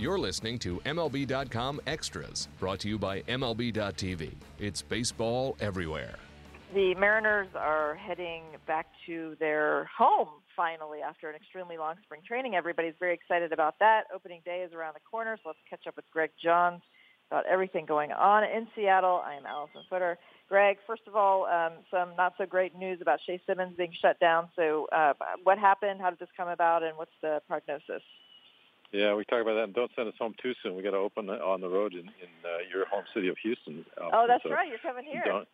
You're listening to MLB.com Extras, brought to you by MLB.tv. It's baseball everywhere. The Mariners are heading back to their home finally after an extremely long spring training. Everybody's very excited about that. Opening day is around the corner, so let's catch up with Greg Johns about everything going on in Seattle. I am Alyson Footer. Greg, first of all, um, some not so great news about Shae Simmons being shut down. So uh, what happened? How did this come about? And what's the prognosis? Yeah, we talk about that. And don't send us home too soon. We got to open on the road in, in uh, your home city of Houston. Oh, that's so right. You're coming here. Don't,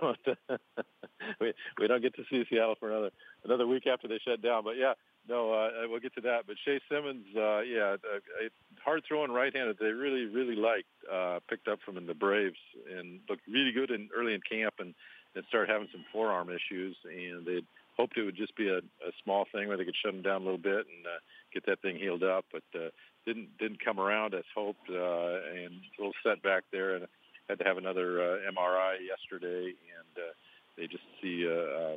don't, don't we we don't get to see Seattle for another another week after they shut down. But yeah, no, uh, we'll get to that. But Shae Simmons, uh, yeah, uh, hard throwing right-handed. They really really liked. Uh, picked up from in the Braves and looked really good in early in camp and then started having some forearm issues and they hoped it would just be a, a small thing where they could shut him down a little bit and uh, get that thing healed up, but uh, didn't didn't come around as hoped, uh, and a little setback there, and had to have another uh, MRI yesterday, and uh, they just see uh, uh,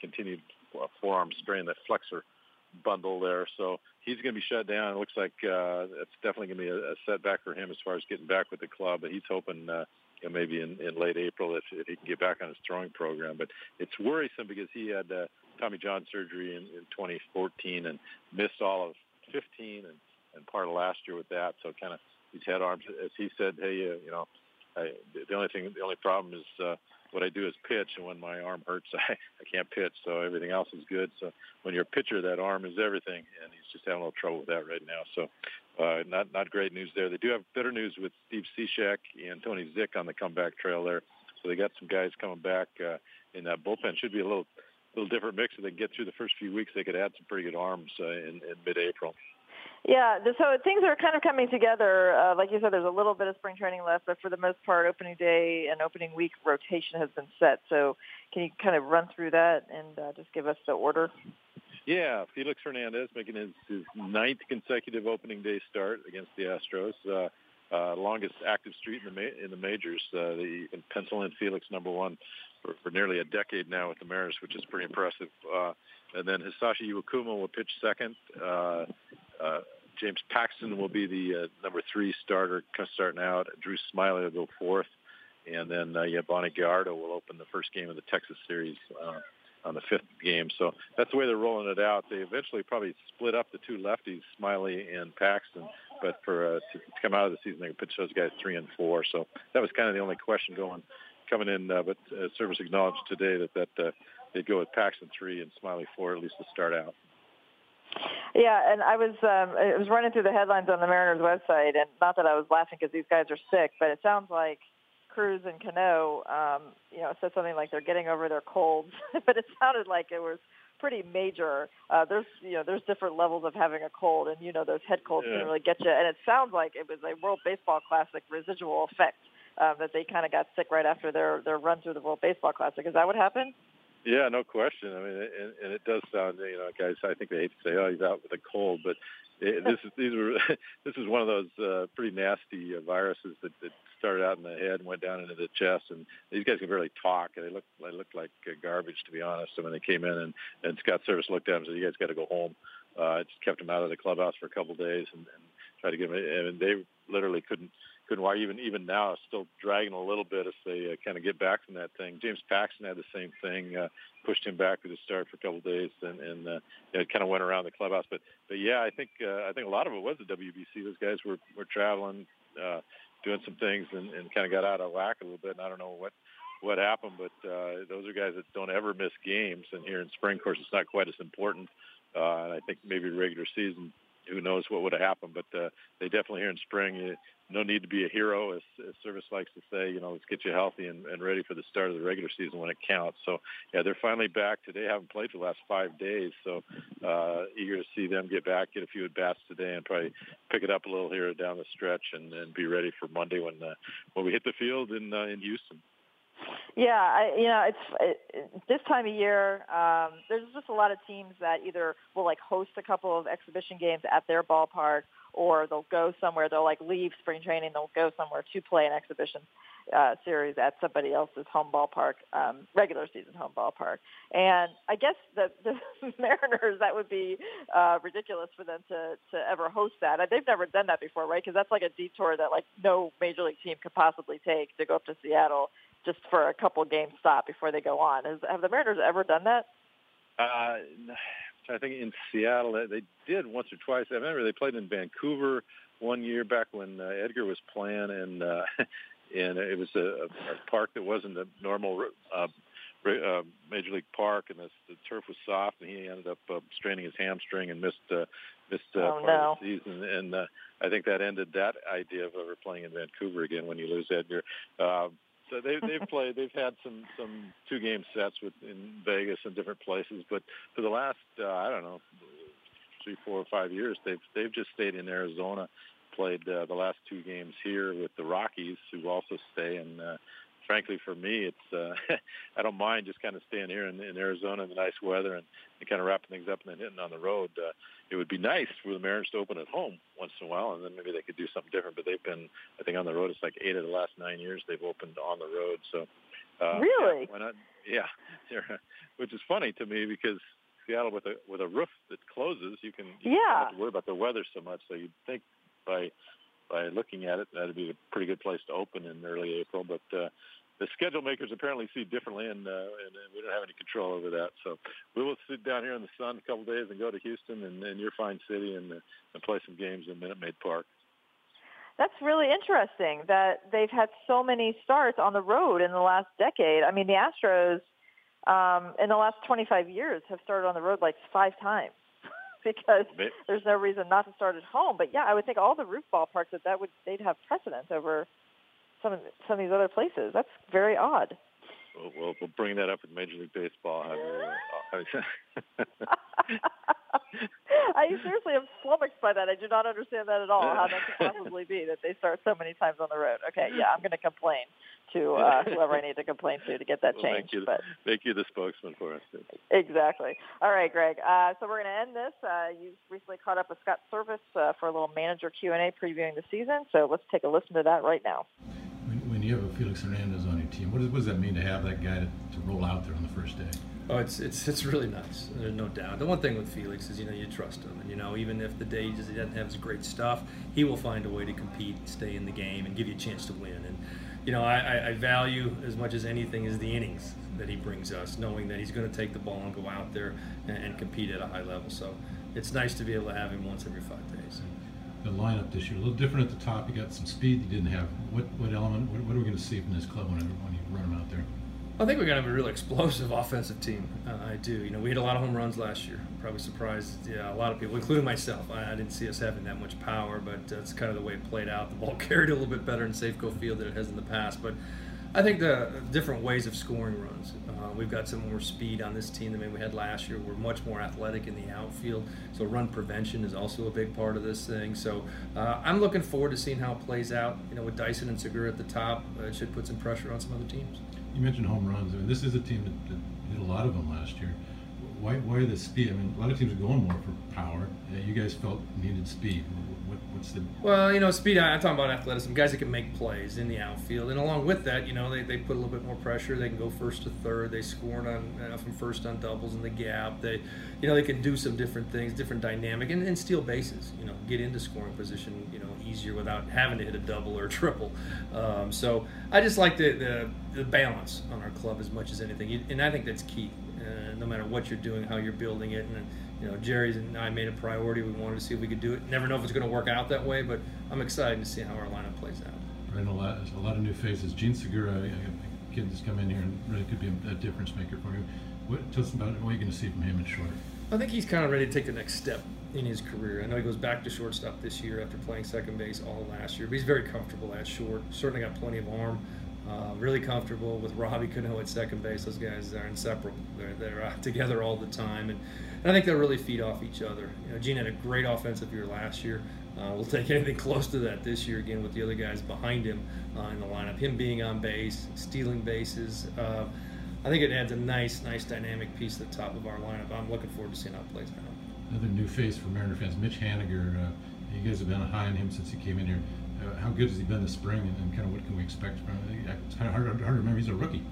continued forearm strain, that flexor bundle there. So he's going to be shut down. It looks like uh, it's definitely going to be a, a setback for him as far as getting back with the club. But he's hoping uh, maybe in, in late April if, if he can get back on his throwing program. But it's worrisome because he had uh, Tommy John surgery in, in 2014 and missed all of 15 and, and part of last year with that. So kind of he's had arms, as he said, hey, uh, you know, I, the only thing, the only problem is uh, what I do is pitch, and when my arm hurts, I, I can't pitch. So everything else is good. So when you're a pitcher, that arm is everything, and he's just having a little trouble with that right now. So uh, not not great news there. They do have better news with Steve Cishek and Tony Zych on the comeback trail there. So they got some guys coming back uh, in that bullpen. Should be a little little different mix. If they get through the first few weeks, they could add some pretty good arms uh, in, in mid-April. Yeah, so things are kind of coming together. Uh, like you said, there's a little bit of spring training left, but for the most part, opening day and opening week rotation has been set. So can you kind of run through that and uh, just give us the order? Yeah, Felix Hernandez making his, his ninth consecutive opening day start against the Astros. Uh, uh, longest active streak in the ma- in the majors. Uh, the, you can pencil in Felix number one for, for nearly a decade now with the Mariners, which is pretty impressive. Uh, and then Hisashi Iwakuma will pitch second. Uh, uh, James Paxton will be the uh, number three starter starting out. Drew Smyly will go fourth. And then uh, yeah, Yovani Gallardo will open the first game of the Texas series uh, on the fifth game. So that's the way they're rolling it out. They eventually probably split up the two lefties, Smyly and Paxton. But for uh, to come out of the season, they can pitch those guys three and four. So that was kind of the only question going coming in. Uh, but uh, Servais acknowledged today that that uh, they'd go with Paxton three and Smyly four at least to start out. Yeah, and I was um, I was running through the headlines on the Mariners website, and not that I was laughing because these guys are sick, but it sounds like Cruz and Cano, um, you know, said something like they're getting over their colds, but it sounded like it was pretty major. Uh, there's you know there's different levels of having a cold, and you know those head colds yeah. can really get you. And it sounds like it was a World Baseball Classic residual effect uh, that they kind of got sick right after their their run through the World Baseball Classic. Is that what happened? Yeah, no question. I mean, and, and it does sound, you know, guys. I think they hate to say, "Oh, he's out with a cold," but it, this is these were this is one of those uh, pretty nasty uh, viruses that, that started out in the head and went down into the chest. And these guys can barely talk. And they look they looked like uh, garbage, to be honest. And when they came in, and and Scott Servais looked at them and said, "You guys got to go home." Uh, it just kept them out of the clubhouse for a couple of days and, and tried to get them. And they literally couldn't couldn't walk. Even even now, still dragging a little bit as they uh, kind of get back from that thing. James Paxton had the same thing, uh, pushed him back with the start for a couple of days, and and uh, it kind of went around the clubhouse. But but yeah, I think uh, I think a lot of it was the WBC. Those guys were were traveling, uh, doing some things, and, and kind of got out of whack a little bit. And I don't know what what happened, but uh, those are guys that don't ever miss games. And here in spring, course, it's not quite as important. Uh, and I think maybe regular season who knows what would have happened. But uh, they definitely here in spring, you, no need to be a hero, as, as Servais likes to say. You know, let's get you healthy and, and ready for the start of the regular season when it counts. So, yeah, they're finally back today. Haven't played for the last five days, so uh, eager to see them get back, get a few at bats today, and probably pick it up a little here down the stretch, and, and be ready for Monday when uh, when we hit the field in uh, in Houston. Yeah, I, you know, it's it, this time of year. Um, there's just a lot of teams that either will like host a couple of exhibition games at their ballpark, or they'll go somewhere. They'll like leave spring training. They'll go somewhere to play an exhibition uh, series at somebody else's home ballpark, um, regular season home ballpark. And I guess the, the Mariners, that would be uh, ridiculous for them to to ever host that. They've never done that before, right? Because that's like a detour that like no major league team could possibly take to go up to Seattle just for a couple game stop before they go on. Has, have the Mariners ever done that? Uh, I think in Seattle they did once or twice. I remember they played in Vancouver one year back when uh, Edgar was playing, and uh, and it was a, a park that wasn't a normal uh, uh, major league park, and the, the turf was soft, and he ended up uh, straining his hamstring and missed uh, missed uh, oh, part no. of the season. And uh, I think that ended that idea of ever playing in Vancouver again when you lose Edgar. Uh, so they, they've played. They've had some some two game sets with in Vegas and different places, but for the last uh, I don't know three, four, or five years, they've they've just stayed in Arizona. Played uh, the last two games here with the Rockies, who also stay. And uh, frankly, for me, it's uh, I don't mind just kind of staying here in, in Arizona in the nice weather and, and kind of wrapping things up and then hitting on the road. Uh, it would be nice for the Mariners to open at home once in a while, and then maybe they could do something different. But they've been, I think, on the road. It's like eight of the last nine years they've opened on the road. So uh, really, yeah, why not? Yeah, which is funny to me because Seattle with a with a roof that closes, you can you yeah. don't have to worry about the weather so much. So you'd think by by looking at it, that'd be a pretty good place to open in early April. But uh, the schedule makers apparently see differently, and, uh, and we don't have any control over that. So we will sit down here in the sun a couple of days and go to Houston and, and your fine city and, uh, and play some games in Minute Maid Park. That's really interesting that they've had so many starts on the road in the last decade. I mean, the Astros um, in the last 25 years have started on the road like five times because there's no reason not to start at home. But yeah, I would think all the roof ballparks that that would they'd have precedence over some of some of these other places. That's very odd. We'll, we'll, we'll bring that up with Major League Baseball. Uh, I seriously am flummoxed by that. I do not understand that at all. How that could possibly be that they start so many times on the road. Okay, yeah, I'm going to complain to uh, whoever I need to complain to to get that we'll changed. Make you, but make you the spokesman for us. Exactly. All right, Greg. Uh, so we're going to end this. Uh, you recently caught up with Scott Servais uh, for a little manager Q and A previewing the season. So let's take a listen to that right now. When, when you have a Felix Hernandez on your team, what, is, what does that mean to have that guy to, to roll out there on the first day? Oh, it's it's it's really nice. There's no doubt. The one thing with Felix is you know you trust him, and you know even if the day he doesn't have his great stuff, he will find a way to compete, stay in the game, and give you a chance to win. And you know I, I value as much as anything is the innings that he brings us, knowing that he's going to take the ball and go out there and, and compete at a high level. So it's nice to be able to have him once every five days. The lineup this year a little different at the top. You got some speed you didn't have. What what element? What, what are we going to see from this club when, when you run him out there? I think we're going to have a real explosive offensive team. Uh, I do. You know, we had a lot of home runs last year. Probably surprised, yeah, a lot of people, including myself. I, I didn't see us having that much power, but that's kind of the way it played out. The ball carried a little bit better in Safeco Field than it has in the past. But I think the different ways of scoring runs. Uh, we've got some more speed on this team than maybe we had last year. We're much more athletic in the outfield, so run prevention is also a big part of this thing. So uh, I'm looking forward to seeing how it plays out. You know, with Dyson and Segura at the top, uh, it should put some pressure on some other teams. You mentioned home runs. I mean, this is a team that, that did a lot of them last year. Why, why the speed? I mean, a lot of teams are going more for power. you guys felt needed speed. What, what's the? Well, you know, speed. I'm talking about athleticism. Guys that can make plays in the outfield, and along with that, you know, they, they put a little bit more pressure. They can go first to third. They score on uh, from first on doubles in the gap. They, you know, they can do some different things, different dynamic, and, and steal bases. You know, get into scoring position. You know, easier without having to hit a double or a triple. Um, so I just like the, the, the balance on our club as much as anything, and I think that's key. Uh, no matter what you're doing, how you're building it, and you know, Jerry's and I made a priority. We wanted to see if we could do it. Never know if it's going to work out that way, but I'm excited to see how our lineup plays out. Right, a lot, a lot of new faces. Jean Segura, a kid that's come in here and really could be a, difference maker for you. What, tell us about what you're going to see from him in short. I think he's kind of ready to take the next step in his career. I know he goes back to shortstop this year after playing second base all last year, but he's very comfortable at short. Certainly got plenty of arm. Uh, really comfortable with Robbie Cano at second base. Those guys are inseparable. They're, they're uh, together all the time, and, and I think they'll really feed off each other. You know, Jean had a great offensive year last year. Uh, we'll take anything close to that this year again with the other guys behind him uh, in the lineup. Him being on base, stealing bases. Uh, I think it adds a nice, nice dynamic piece to the top of our lineup. I'm looking forward to seeing how it plays out. Another new face for Mariner fans, Mitch Haniger. Uh, you guys have been high on him since he came in here. Uh, how good has he been this spring, and, and, kind of what can we expect from him? It's kind of hard, hard to remember he's a rookie.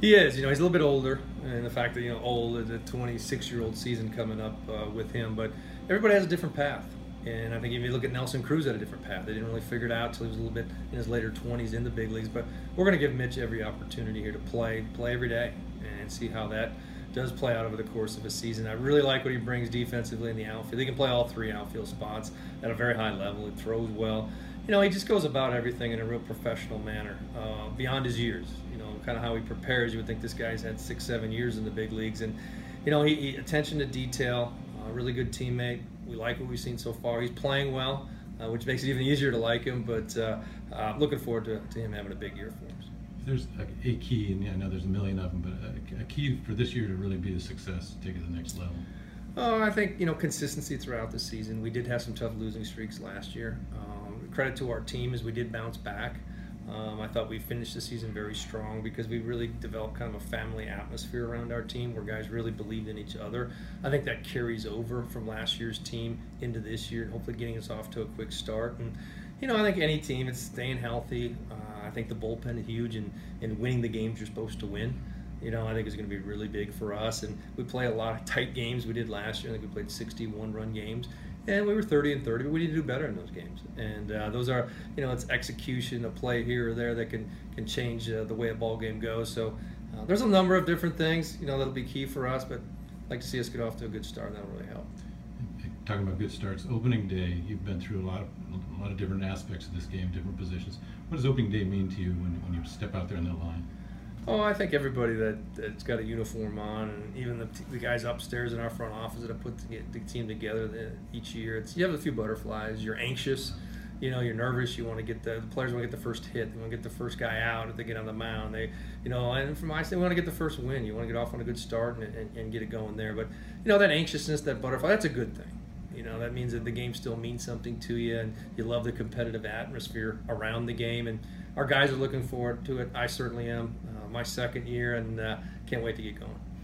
He is. You know, he's a little bit older, and the fact that you know, old, the 26-year-old season coming up uh, with him. But everybody has a different path. And I think if you look at Nelson Cruz had a different path. They didn't really figure it out until he was a little bit in his later 20s in the big leagues. But we're going to give Mitch every opportunity here to play, play every day, and see how that does play out over the course of a season. I really like what he brings defensively in the outfield. He can play all three outfield spots at a very high level. He throws well. You know, he just goes about everything in a real professional manner, uh, beyond his years. You know, kind of how he prepares. You would think this guy's had six, seven years in the big leagues, and you know, he, he attention to detail. A really good teammate. We like what we've seen so far. He's playing well, uh, which makes it even easier to like him. But uh, uh, looking forward to, to, him having a big year for us. There's a, a key, and I know there's a million of them, but a, a, key for this year to really be a success, to take it to the next level. Oh, I think you know consistency throughout the season. We did have some tough losing streaks last year. Um, credit to our team as we did bounce back. Um, I thought we finished the season very strong because we really developed kind of a family atmosphere around our team where guys really believed in each other. I think that carries over from last year's team into this year, and hopefully getting us off to a quick start. And you know, I think any team, it's staying healthy. Uh, I think the bullpen is huge and, in winning the games you're supposed to win. You know, I think it's going to be really big for us. And we play a lot of tight games we did last year. I think we played 61 run games and we were 30 and 30 but we need to do better in those games. And uh, those are you know it's execution a play here or there that can can change uh, the way a ball game goes. So uh, there's a number of different things you know that'll be key for us but I'd like to see us get off to a good start. That'll really help. Talking about good starts opening day you've been through a lot of a lot of different aspects of this game different positions. What does opening day mean to you when, when you step out there in that line Oh, I think everybody that, that's got a uniform on, and even the, the guys upstairs in our front office that put the, the team together the, each year. It's you have a few butterflies. You're anxious, you know. You're nervous. You want to get the, the players want to get the first hit. They want to get the first guy out if they get on the mound. They, you know, and from my we want to get the first win. You want to get off on a good start and, and, and get it going there. But you know that anxiousness, that butterfly, that's a good thing. You know that means that the game still means something to you, and you love the competitive atmosphere around the game. And our guys are looking forward to it. I certainly am. My second year, and uh, can't wait to get going.